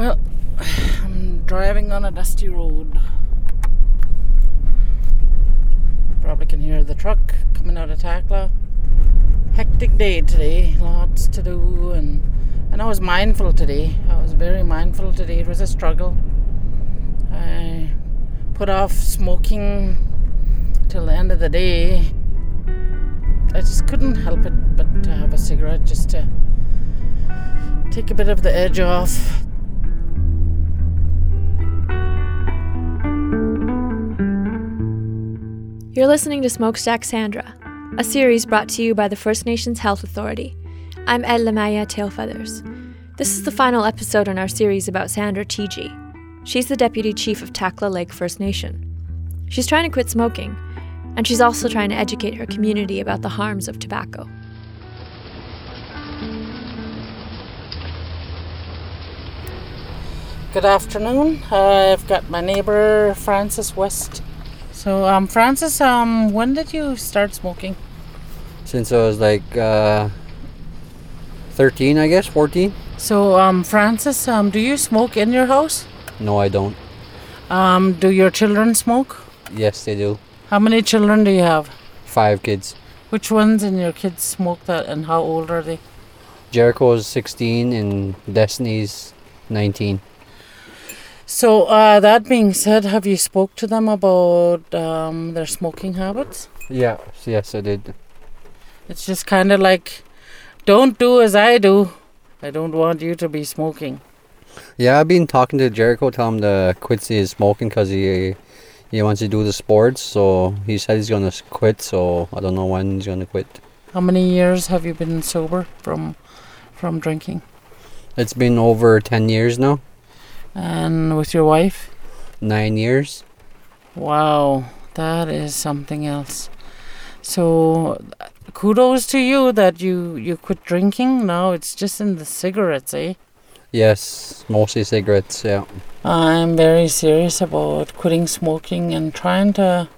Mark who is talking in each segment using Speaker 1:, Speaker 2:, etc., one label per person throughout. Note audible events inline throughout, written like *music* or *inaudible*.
Speaker 1: Well, *sighs* I'm driving on a dusty road. Probably can hear the truck coming out of Takla. Hectic day today, lots to do, and and I was mindful today. I was very mindful today. It was a struggle. I put off smoking till the end of the day. I just couldn't help it but to have a cigarette just to take a bit of the edge off.
Speaker 2: You're listening to Smokestack Sandra, a series brought to you by the First Nations Health Authority. I'm Elle-Máijá Tailfeathers. This is the final episode in our series about Sandra Chiji. She's the Deputy Chief of Takla Lake First Nation. She's trying to quit smoking, and she's also trying to educate her community about the harms of tobacco.
Speaker 1: Good afternoon. I've got my neighbor Francis West. So, um, Francis, um, when did you start smoking?
Speaker 3: Since I was like uh, 13, I guess, 14.
Speaker 1: So, um, Francis, um, do you smoke in your house?
Speaker 3: No, I don't.
Speaker 1: Um, do your children smoke?
Speaker 3: Yes, they do.
Speaker 1: How many children do you have?
Speaker 3: Five kids.
Speaker 1: Which ones in your kids smoke that, and how old are they?
Speaker 3: Jericho's 16 and Destiny's 19.
Speaker 1: So, uh, that being said, have you spoke to them about um, their smoking habits?
Speaker 3: Yeah, yes, I did.
Speaker 1: It's just kind of like, don't do as I do. I don't want you to be smoking.
Speaker 3: Yeah, I've been talking to Jericho, tell him to quit his smoking because he he wants to do the sports. So he said he's gonna quit. So I don't know when he's gonna quit.
Speaker 1: How many years have you been sober from from drinking?
Speaker 3: It's been over ten years now.
Speaker 1: And with your wife?
Speaker 3: Nine years.
Speaker 1: Wow, that is something else. So, kudos to you that you you quit drinking. Now it's just in the cigarettes, eh?
Speaker 3: Yes, mostly cigarettes. Yeah.
Speaker 1: I'm very serious about quitting smoking and trying to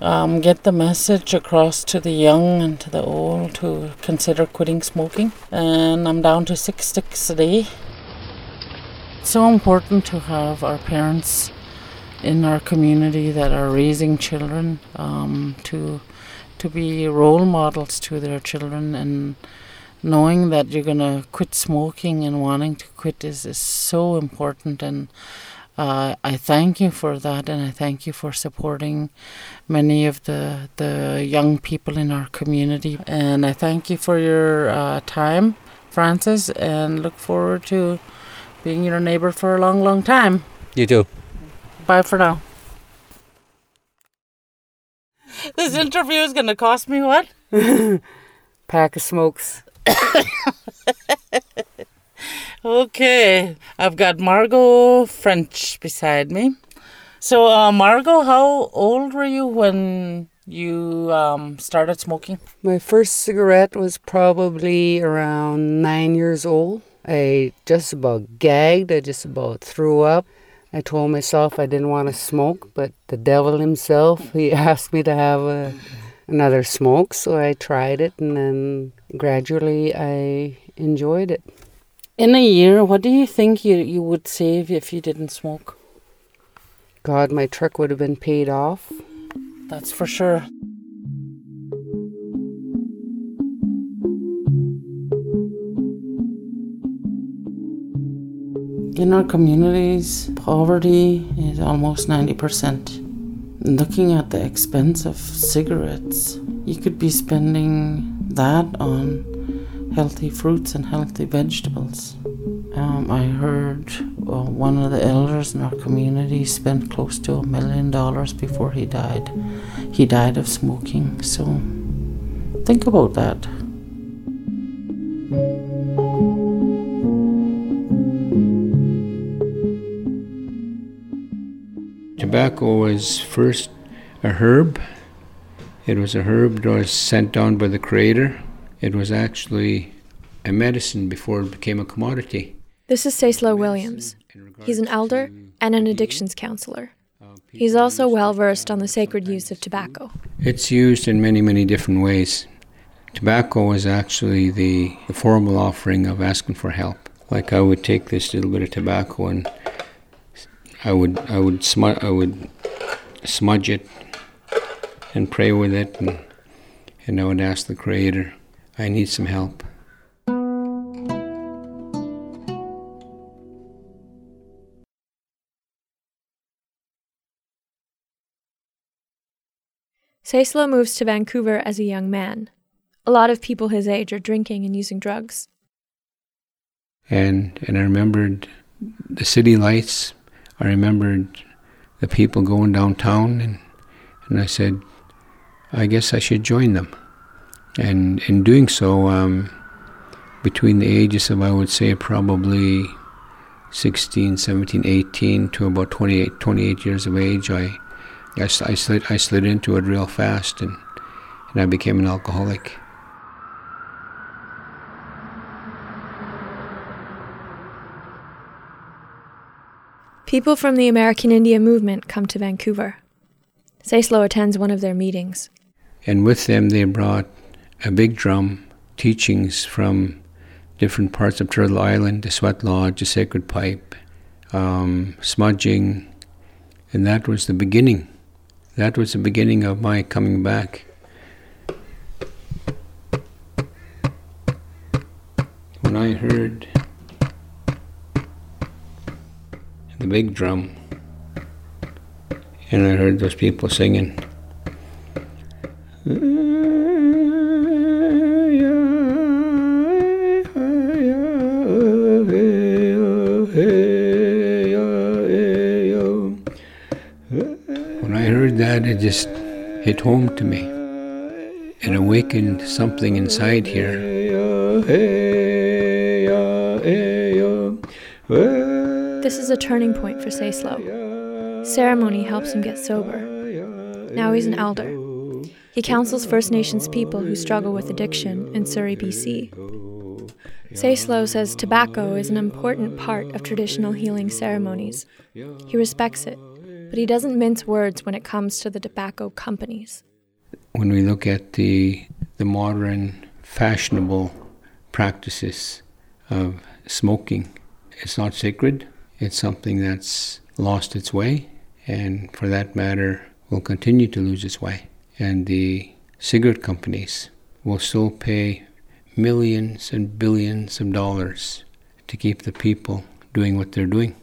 Speaker 1: um, get the message across to the young and to the old to consider quitting smoking. And I'm down to six sticks a day. It's so important to have our parents in our community that are raising children um, to to be role models to their children. And knowing that you're going to quit smoking and wanting to quit is, is so important. And uh, I thank you for that. And I thank you for supporting many of the the young people in our community. And I thank you for your uh, time Francis and look forward to being your neighbor for a long long time
Speaker 3: You too.
Speaker 1: bye for now *laughs* this interview is going to cost me what *laughs*
Speaker 4: Pack of smokes. *laughs*
Speaker 1: Okay, I've got Margot French beside me. So, uh, Margot, how old were you when you um, started smoking?
Speaker 4: My first cigarette was probably around nine years old. I just about gagged. I just about threw up. I told myself I didn't want to smoke, but the devil himself, he *laughs* asked me to have a, another smoke, so I tried it, and then gradually I enjoyed it.
Speaker 1: In a year, what do you think you, you would save if you didn't smoke?
Speaker 4: God, my truck would have been paid off.
Speaker 1: That's for sure. In our communities, poverty is almost 90%. Looking at the expense of cigarettes, you could be spending that on healthy fruits and healthy vegetables. Um, I heard uh, one of the elders in our community spent close to a million dollars before he died. He died of smoking, so think about that.
Speaker 5: Tobacco was first a herb. It was a herb that was sent down by the Creator. It was actually a medicine before it became a commodity.
Speaker 2: This is Cecil Williams. He's an elder and an addictions counselor. He's also well versed on the sacred use of tobacco.
Speaker 5: It's used in many, many different ways. Tobacco is actually the, the formal offering of asking for help. Like I would take this little bit of tobacco and I would I would smudge I would smudge it and pray with it and and I would ask the creator, I need some help.
Speaker 2: Cecil moves to Vancouver as a young man. A lot of people his age are drinking and using drugs.
Speaker 5: And and I remembered the city lights. I remembered the people going downtown and and I said, I guess I should join them. And in doing so, um, between the ages of, I would say, probably 16, 17, 18 to about 28, 28 years of age, I, I, I, slid, I slid into it real fast and, and I became an alcoholic.
Speaker 2: People from the American Indian movement come to Vancouver. Cecil attends one of their meetings.
Speaker 5: And with them, they brought a big drum, teachings from different parts of Turtle Island, the sweat lodge, the sacred pipe, um, smudging, and that was the beginning. That was the beginning of my coming back. When I heard the big drum, and I heard those people singing. When I heard that, it just hit home to me. It awakened something inside here.
Speaker 2: This is a turning point for Cecil. Ceremony helps him get sober. Now he's an elder. He counsels First Nations people who struggle with addiction in Surrey, BC. Cecil says tobacco is an important part of traditional healing ceremonies. He respects it, but he doesn't mince words when it comes to the tobacco companies.
Speaker 5: When we look at the, the modern, fashionable practices of smoking, it's not sacred. It's something that's lost its way, and for that matter, will continue to lose its way. And the cigarette companies will still pay millions and billions of dollars to keep the people doing what they're doing.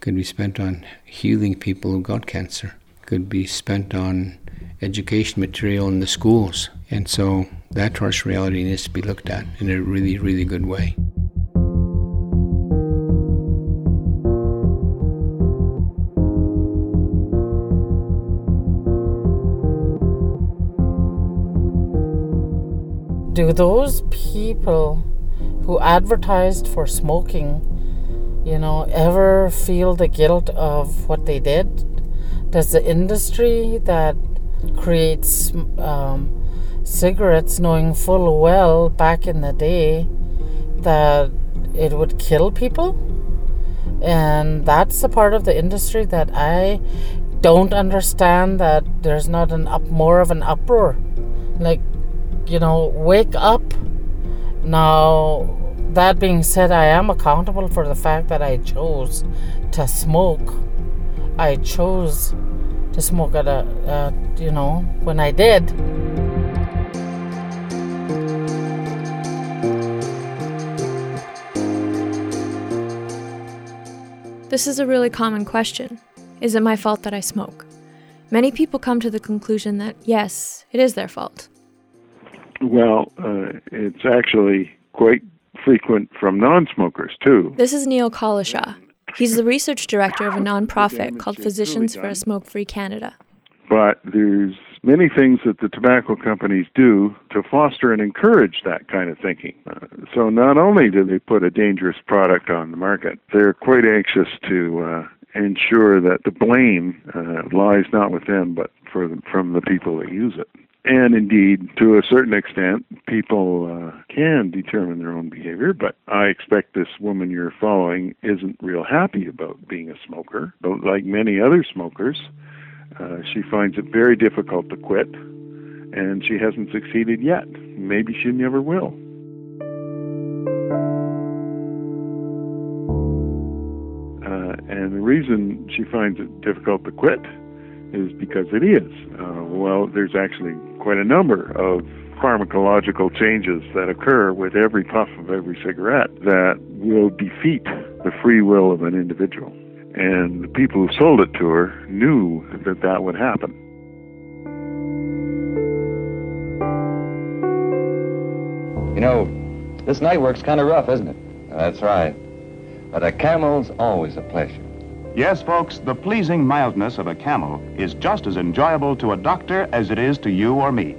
Speaker 5: Could be spent on healing people who got cancer. Could be spent on education material in the schools. And so that harsh reality needs to be looked at in a really, really good way.
Speaker 1: Do those people who advertised for smoking, you know, ever feel the guilt of what they did? Does the industry that creates um, cigarettes, knowing full well back in the day that it would kill people? And that's the part of the industry that I don't understand that there's not an up more of an uproar. Like you know, wake up. Now, that being said, I am accountable for the fact that I chose to smoke. I chose to smoke at a, you know, when I did.
Speaker 2: This is a really common question. Is it my fault that I smoke? Many people come to the conclusion that yes, it is their fault.
Speaker 6: Well, uh, it's actually quite frequent from non-smokers too.
Speaker 2: This is Neil Collishaw. He's the research director of a nonprofit called Physicians for a Smoke-Free Canada.
Speaker 6: But there's many things that the tobacco companies do to foster and encourage that kind of thinking. Uh, so not only do they put a dangerous product on the market, they're quite anxious to uh, ensure that the blame uh, lies not with them but for the, from the people that use it. And indeed, to a certain extent, people uh, can determine their own behavior, but I expect this woman you're following isn't real happy about being a smoker. But like many other smokers, uh, she finds it very difficult to quit, and she hasn't succeeded yet. Maybe she never will. Uh, and the reason she finds it difficult to quit is because it is. Uh, well, there's actually quite a number of pharmacological changes that occur with every puff of every cigarette that will defeat the free will of an individual. And the people who sold it to her knew that that would happen.
Speaker 7: You know, this night work's kind of rough, isn't it?
Speaker 8: That's right.
Speaker 7: But a camel's always a pleasure.
Speaker 9: Yes, folks, the pleasing mildness of a camel is just as enjoyable to a doctor as it is to you or me.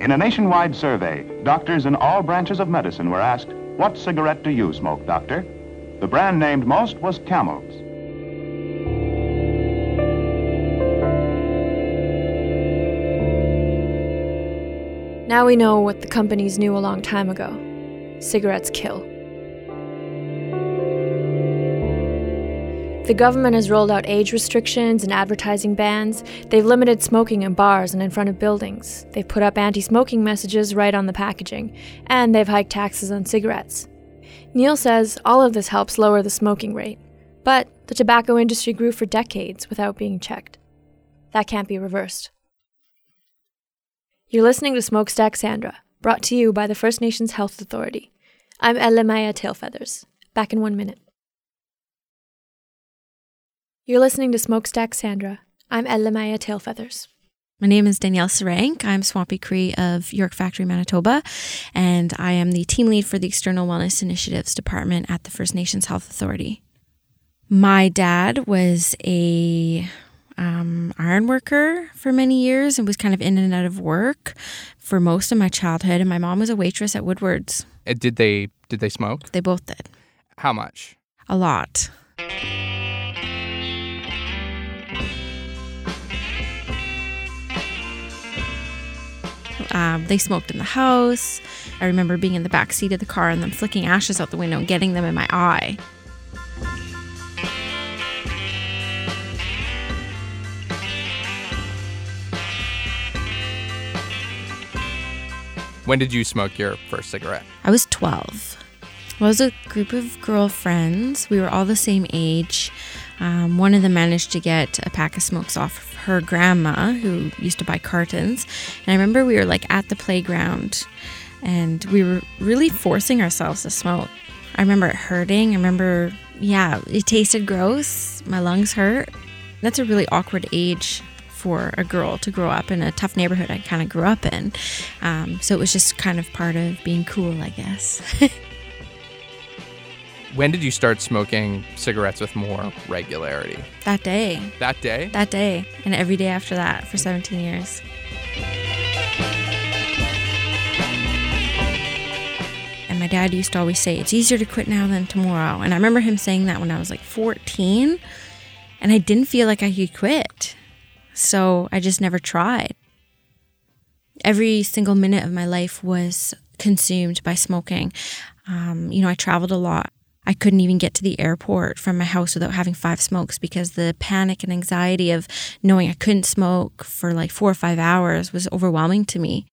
Speaker 9: In a nationwide survey, doctors in all branches of medicine were asked, What cigarette do you smoke, doctor? The brand named most was Camel's.
Speaker 2: Now we know what the companies knew a long time ago cigarettes kill. The government has rolled out age restrictions and advertising bans. They've limited smoking in bars and in front of buildings. They've put up anti smoking messages right on the packaging. And they've hiked taxes on cigarettes. Neil says all of this helps lower the smoking rate. But the tobacco industry grew for decades without being checked. That can't be reversed. You're listening to Smokestack Sandra, brought to you by the First Nations Health Authority. I'm Elle-Máijá Tailfeathers. Back in one minute. You're listening to Smokestack Sandra. I'm Elle-Máijá Tailfeathers.
Speaker 10: My name is Danielle Sarank. I'm Swampy Cree of York Factory, Manitoba, and I am the team lead for the External Wellness Initiatives Department at the First Nations Health Authority. My dad was a um, iron worker for many years and was kind of in and out of work for most of my childhood. And my mom was a waitress at Woodward's.
Speaker 11: Uh, Did they did they smoke?
Speaker 10: They both did.
Speaker 11: How much?
Speaker 10: A lot. Um, they smoked in the house. I remember being in the back seat of the car and them flicking ashes out the window and getting them in my eye.
Speaker 11: When did you smoke your first cigarette?
Speaker 10: I was 12. Well, it was a group of girlfriends. We were all the same age. Um, one of them managed to get a pack of smokes off her grandma, who used to buy cartons. And I remember we were like at the playground and we were really forcing ourselves to smoke. I remember it hurting. I remember, yeah, it tasted gross. My lungs hurt. That's a really awkward age for a girl to grow up in a tough neighborhood I kind of grew up in. Um, so it was just kind of part of being cool, I guess. *laughs*
Speaker 11: When did you start smoking cigarettes with more regularity?
Speaker 10: that day.
Speaker 11: That day?
Speaker 10: That day. And every day after that for 17 years. And my dad used to always say, it's easier to quit now than tomorrow. And I remember him saying that when I was like 14. And I didn't feel like I could quit. So I just never tried. Every single minute of my life was consumed by smoking. Um, you know, I traveled a lot. I couldn't even get to the airport from my house without having five smokes because the panic and anxiety of knowing I couldn't smoke for like four or five hours was overwhelming to me.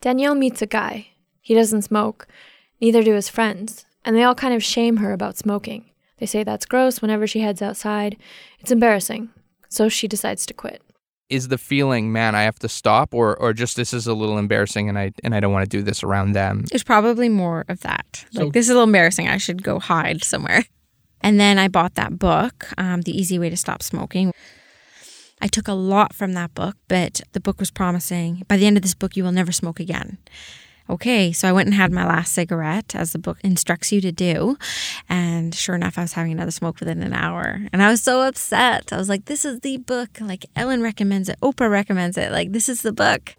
Speaker 2: Danielle meets a guy. He doesn't smoke, neither do his friends, and they all kind of shame her about smoking. They say that's gross whenever she heads outside. It's embarrassing. So she decides to quit.
Speaker 11: Is the feeling, man, I have to stop, or or just this is a little embarrassing, and I and I don't want to do this around them?
Speaker 10: There's probably more of that.
Speaker 11: So-
Speaker 10: like, this is a little embarrassing. I should go hide somewhere. And then I bought that book, um, The Easy Way to Stop Smoking. I took a lot from that book, but the book was promising by the end of this book, you will never smoke again. Okay, so I went and had my last cigarette, as the book instructs you to do. And sure enough, I was having another smoke within an hour. And I was so upset. I was like, this is the book. Like, Ellen recommends it, Oprah recommends it. Like, this is the book.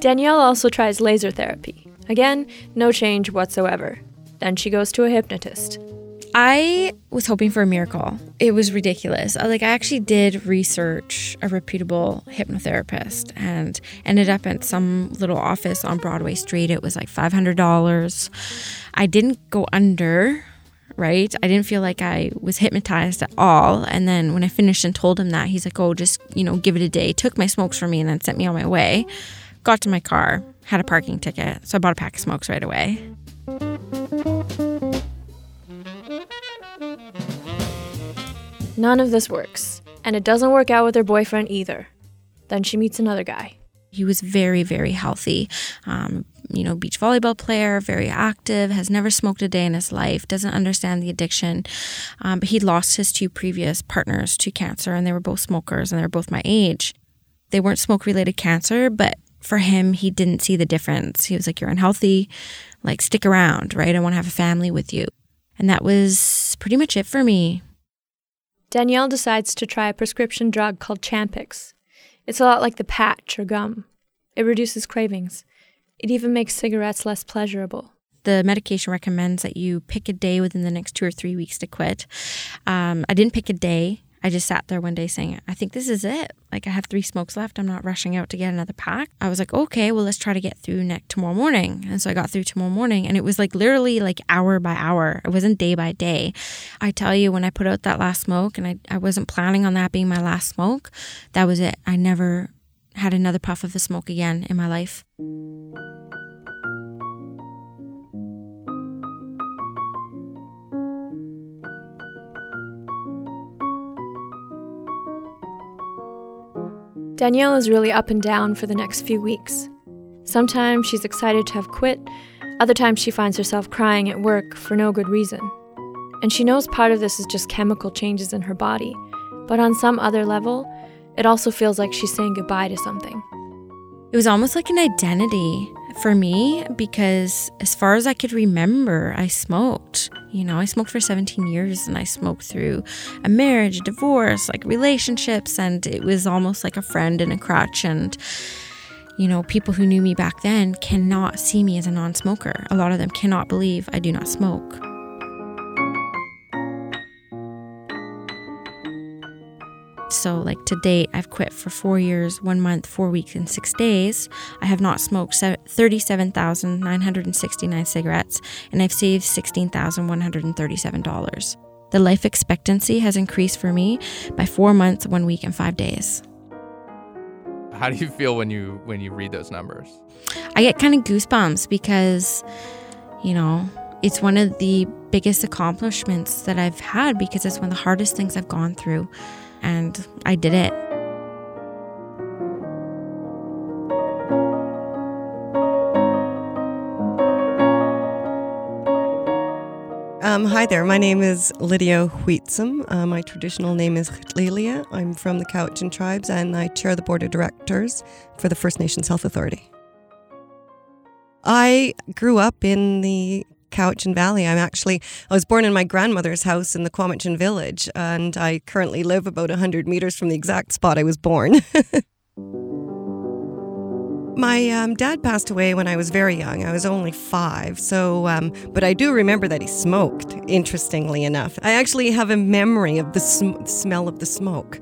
Speaker 2: Danielle also tries laser therapy. Again, no change whatsoever. Then she goes to a hypnotist.
Speaker 10: I was hoping for a miracle. It was ridiculous. Uh, Like I actually did research a reputable hypnotherapist and ended up at some little office on Broadway Street. It was like $500. I didn't go under, right? I didn't feel like I was hypnotized at all. And then when I finished and told him that, he's like, "Oh, just, you know, give it a day." Took my smokes from me and then sent me on my way. Got to my car, had a parking ticket. So I bought a pack of smokes right away.
Speaker 2: None of this works, and it doesn't work out with her boyfriend either. Then she meets another guy.
Speaker 10: He was very, very healthy. Um, you know, beach volleyball player, very active, has never smoked a day in his life, doesn't understand the addiction. Um, but he lost his two previous partners to cancer, and they were both smokers, and they were both my age. They weren't smoke related cancer, but for him, he didn't see the difference. He was like, You're unhealthy, like, stick around, right? I want to have a family with you. And that was pretty much it for me.
Speaker 2: Danielle decides to try a prescription drug called Champix. It's a lot like the patch or gum. It reduces cravings. It even makes cigarettes less pleasurable.
Speaker 10: The medication recommends that you pick a day within the next two or three weeks to quit. Um, I didn't pick a day. I just sat there one day saying, I think this is it. Like, I have three smokes left. I'm not rushing out to get another pack. I was like, okay, well, let's try to get through next tomorrow morning. And so I got through tomorrow morning, and it was like literally like hour by hour. It wasn't day by day. I tell you, when I put out that last smoke, and I, I wasn't planning on that being my last smoke, that was it. I never had another puff of the smoke again in my life.
Speaker 2: Danielle is really up and down for the next few weeks. Sometimes she's excited to have quit, other times she finds herself crying at work for no good reason. And she knows part of this is just chemical changes in her body, but on some other level, it also feels like she's saying goodbye to something.
Speaker 10: It was almost like an identity for me because, as far as I could remember, I smoked. You know, I smoked for 17 years and I smoked through a marriage, a divorce, like relationships, and it was almost like a friend in a crutch. And, you know, people who knew me back then cannot see me as a non smoker. A lot of them cannot believe I do not smoke. So, like to date, I've quit for four years, one month, four weeks, and six days. I have not smoked 37,969 cigarettes, and I've saved $16,137. The life expectancy has increased for me by four months, one week, and five days.
Speaker 11: How do you feel when you when you read those numbers?
Speaker 10: I get kind of goosebumps because, you know, it's one of the biggest accomplishments that I've had because it's one of the hardest things I've gone through and I did it.
Speaker 8: Um, hi there, my name is Lydia Hwitsum. Uh, my traditional name is Lilia. I'm from the Cowichan tribes and I chair the board of directors for the First Nations Health Authority. I grew up in the Cowichan Valley. I'm actually, I was born in my grandmother's house in the Quamichan village, and I currently live about 100 meters from the exact spot I was born. *laughs* My um, dad passed away when I was very young. I was only five. So, um, but I do remember that he smoked. Interestingly enough, I actually have a memory of the sm- smell of the smoke.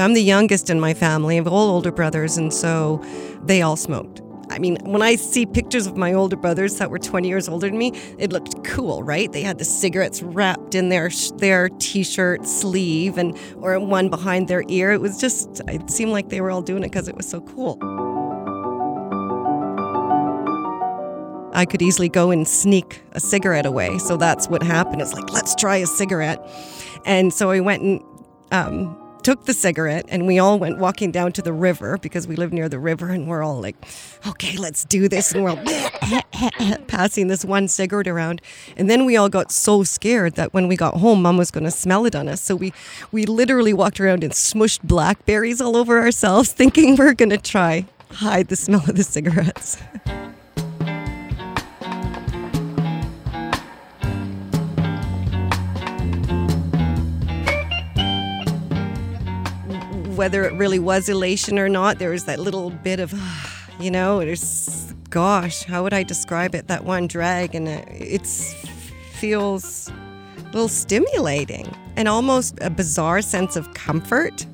Speaker 8: I'm the youngest in my family. I have all older brothers, and so they all smoked. I mean, when I see pictures of my older brothers that were 20 years older than me, it looked cool, right? They had the cigarettes wrapped in their their t-shirt sleeve and or one behind their ear. It was just it seemed like they were all doing it because it was so cool. I could easily go and sneak a cigarette away. So that's what happened. It's like, let's try a cigarette. And so I went and um, took the cigarette and we all went walking down to the river because we live near the river and we're all like, okay, let's do this. And we're all eh, eh, eh, passing this one cigarette around. And then we all got so scared that when we got home, mom was going to smell it on us. So we, we literally walked around and smushed blackberries all over ourselves, *laughs* thinking we we're going to try hide the smell of the cigarettes. *laughs* whether it really was elation or not, there was that little bit of, *sighs* you know, there's, gosh, how would I describe it? That one drag, and it feels a little stimulating and almost a bizarre sense of comfort.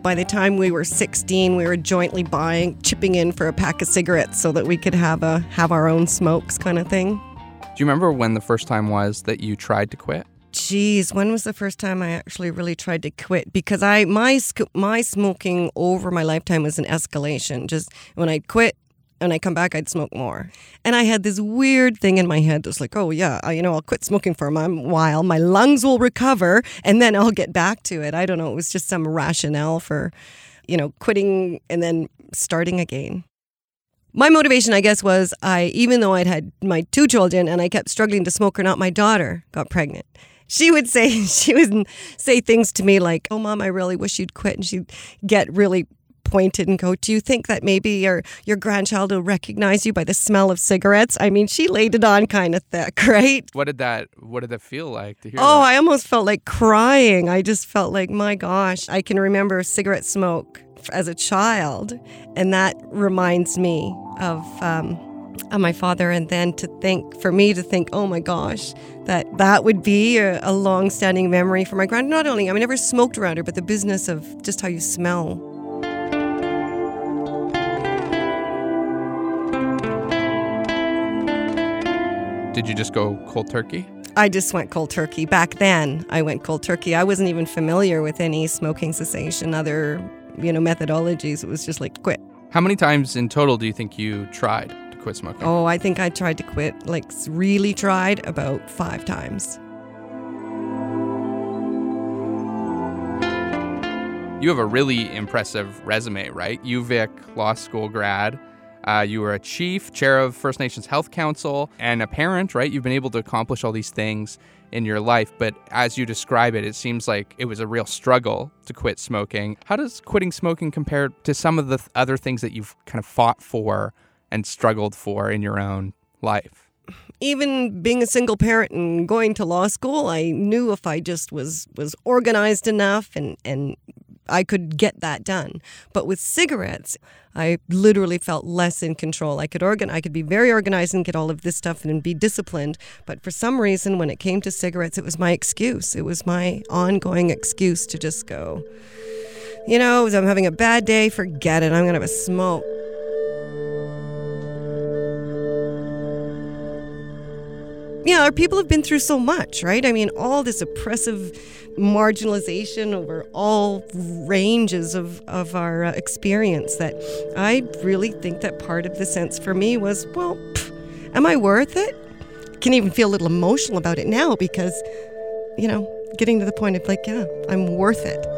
Speaker 8: By the time we were 16, we were jointly buying, chipping in for a pack of cigarettes so that we could have a have our own smokes kind of thing.
Speaker 11: Do you remember when the first time was that you tried to quit?
Speaker 8: Geez, when was the first time I actually really tried to quit? Because I my my smoking over my lifetime was an escalation. Just when I quit and I come back, I'd smoke more. And I had this weird thing in my head that's like, oh yeah, I- you know, I'll quit smoking for a while, my lungs will recover, and then I'll get back to it. I don't know. It was just some rationale for, you know, quitting and then starting again. My motivation, I guess, was I, even though I'd had my two children and I kept struggling to smoke or not, my daughter got pregnant. She would say, *laughs* she would say things to me like, oh, mom, I really wish you'd quit. And she'd get really pointed and go, do you think that maybe your, your grandchild will recognize you by the smell of cigarettes? I mean, she laid it on kind of thick, *laughs* right?
Speaker 11: What did that What did that feel like to hear?
Speaker 8: Oh,
Speaker 11: that?
Speaker 8: I almost felt like crying. I just felt like, my gosh, I can remember cigarette smoke as a child, and that reminds me of um, of my father. And then to think, for me to think, oh my gosh, that that would be a, a long-standing memory for my grand. Not only I mean, I never smoked around her, but the business of just how you smell.
Speaker 11: Did you just go cold turkey?
Speaker 8: I just went cold turkey. Back then, I went cold turkey. I wasn't even familiar with any smoking cessation, other, you know, methodologies. It was just like quit.
Speaker 11: How many times in total do you think you tried quit smoking?
Speaker 8: Oh, I think I tried to quit, like really tried about five times.
Speaker 11: You have a really impressive resume, right? UVic law school grad. Uh, you were a chief, chair of First Nations Health Council, and a parent, right? You've been able to accomplish all these things in your life, but as you describe it, it seems like it was a real struggle to quit smoking. How does quitting smoking compare to some of the th- other things that you've kind of fought for and struggled for in your own life?
Speaker 8: Even being a single parent and going to law school, I knew if I just was was organized enough and and I could get that done. But with cigarettes, I literally felt less in control. I could organ I could be very organized and get all of this stuff and be disciplined, but for some reason when it came to cigarettes, it was my excuse. It was my ongoing excuse to just go, you know, I'm having a bad day, forget it. I'm going to have a smoke. Yeah, our people have been through so much, right? I mean, all this oppressive marginalization over all ranges of, of our uh, experience that I really think that part of the sense for me was, well, pff, am I worth it? I can even feel a little emotional about it now because, you know, getting to the point of like, yeah, I'm worth it.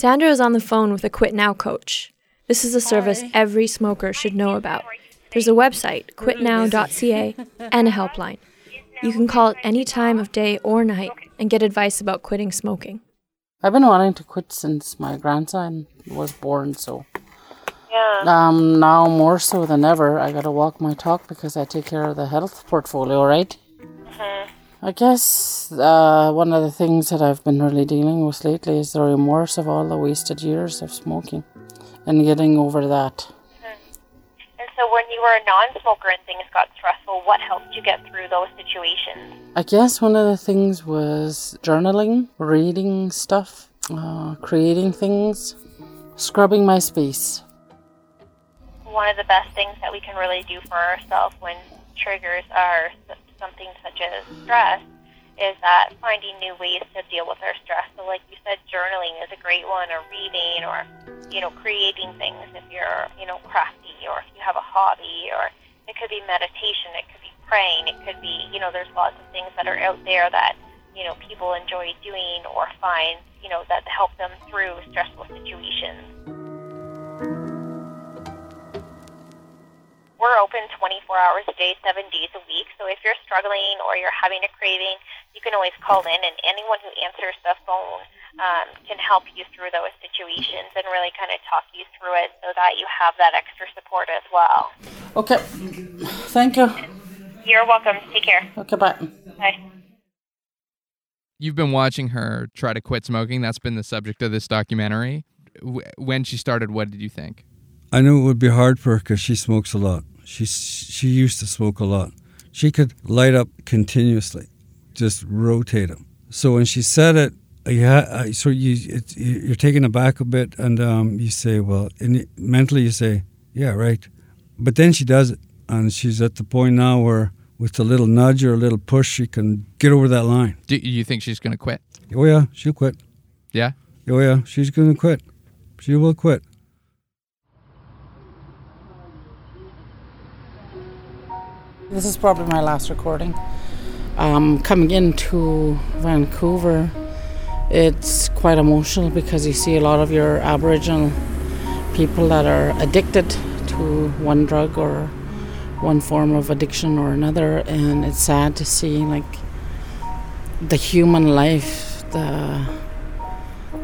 Speaker 2: Sandra is on the phone with a Quit Now coach. This is a service every smoker should know about. There's a website, quitnow.ca, and a helpline. You can call at any time of day or night and get advice about quitting smoking.
Speaker 1: I've been wanting to quit since my grandson was born, so
Speaker 12: Yeah.
Speaker 1: um now more so than ever I gotta walk my talk because I take care of the health portfolio, right? I guess uh, one of the things that I've been really dealing with lately is the remorse of all the wasted years of smoking and getting over that.
Speaker 12: And so when you were a non-smoker and things got stressful, what helped you get through those situations?
Speaker 1: I guess one of the things was journaling, reading stuff, uh, creating things, scrubbing my space.
Speaker 12: One of the best things that we can really do for ourselves when triggers are something such as stress is that finding new ways to deal with our stress. So like you said, journaling is a great one, or reading, or, you know, creating things if you're, you know, crafty, or if you have a hobby, or it could be meditation, it could be praying, it could be, you know, there's lots of things that are out there that, you know, people enjoy doing or find, you know, that help them through stressful situations. We're open 24 hours a day, seven days a week. So if you're struggling or you're having a craving, you can always call in, and anyone who answers the phone um, can help you through those situations and really kind of talk you through it so that you have that extra support as well.
Speaker 1: Okay, thank you.
Speaker 12: You're welcome. Take care.
Speaker 1: Okay, bye.
Speaker 12: Bye.
Speaker 11: You've been watching her try to quit smoking. That's been the subject of this documentary. When she started, what did you think?
Speaker 13: I knew it would be hard for her because she smokes a lot. She she used to smoke a lot. She could light up continuously, just rotate them. So when she said it, yeah, so you it, you're taken aback a bit, and um, you say, well, and mentally you say, yeah, right. But then she does it, and she's at the point now where with a little nudge or a little push, she can get over that line.
Speaker 11: Do you think she's going to quit?
Speaker 13: Oh yeah, she'll quit.
Speaker 11: Yeah.
Speaker 13: Oh yeah, she's going to quit. She will quit.
Speaker 1: This is probably my last recording. Um, coming into Vancouver, it's quite emotional because you see a lot of your Aboriginal people that are addicted to one drug or one form of addiction or another, and it's sad to see like the human life, the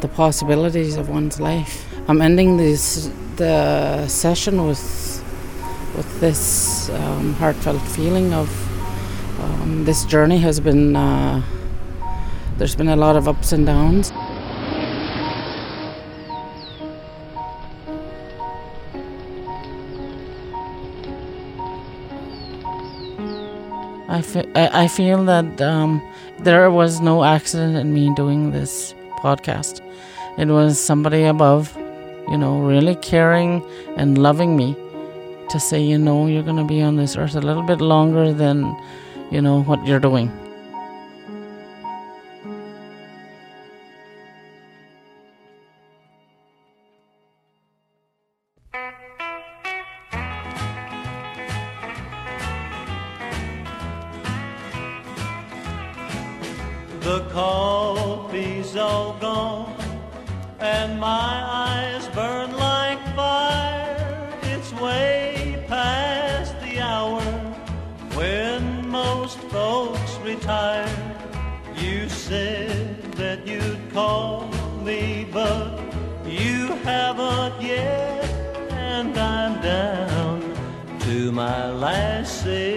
Speaker 1: the possibilities of one's life. I'm ending this the session with with this um, heartfelt feeling of um, this journey has been uh, there's been a lot of ups and downs. I, I feel that um, there was no accident in me doing this podcast. It was somebody above, you know, really caring and loving me to say, you know, you're going to be on this earth a little bit longer than, you know, what you're doing.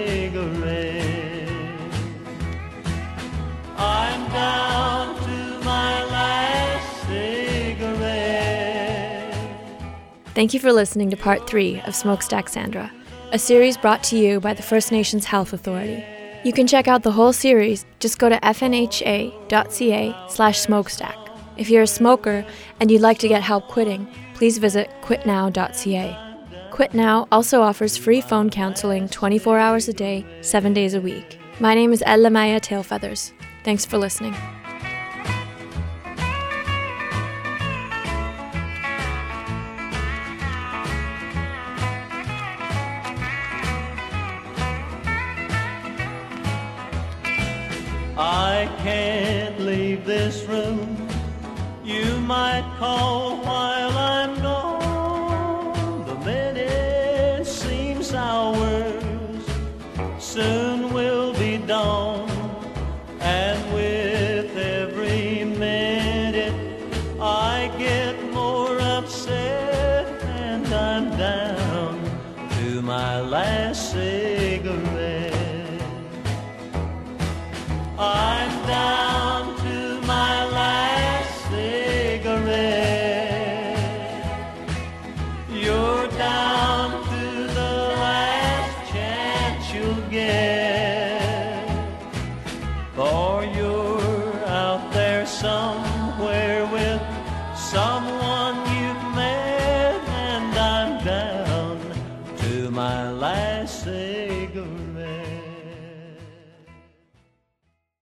Speaker 14: Cigarette. I'm down to my last cigarette.
Speaker 2: Thank you for listening to part three of Smokestack Sandra, a series brought to you by the First Nations Health Authority. You can check out the whole series. Just go to fnha.ca slash smokestack. If you're a smoker and you'd like to get help quitting, please visit quitnow.ca. Quit Now also offers free phone counseling 24 hours a day, 7 days a week. My name is Elle-Máijá Tailfeathers. Thanks for listening.
Speaker 14: I can't leave this room. You might call while I'm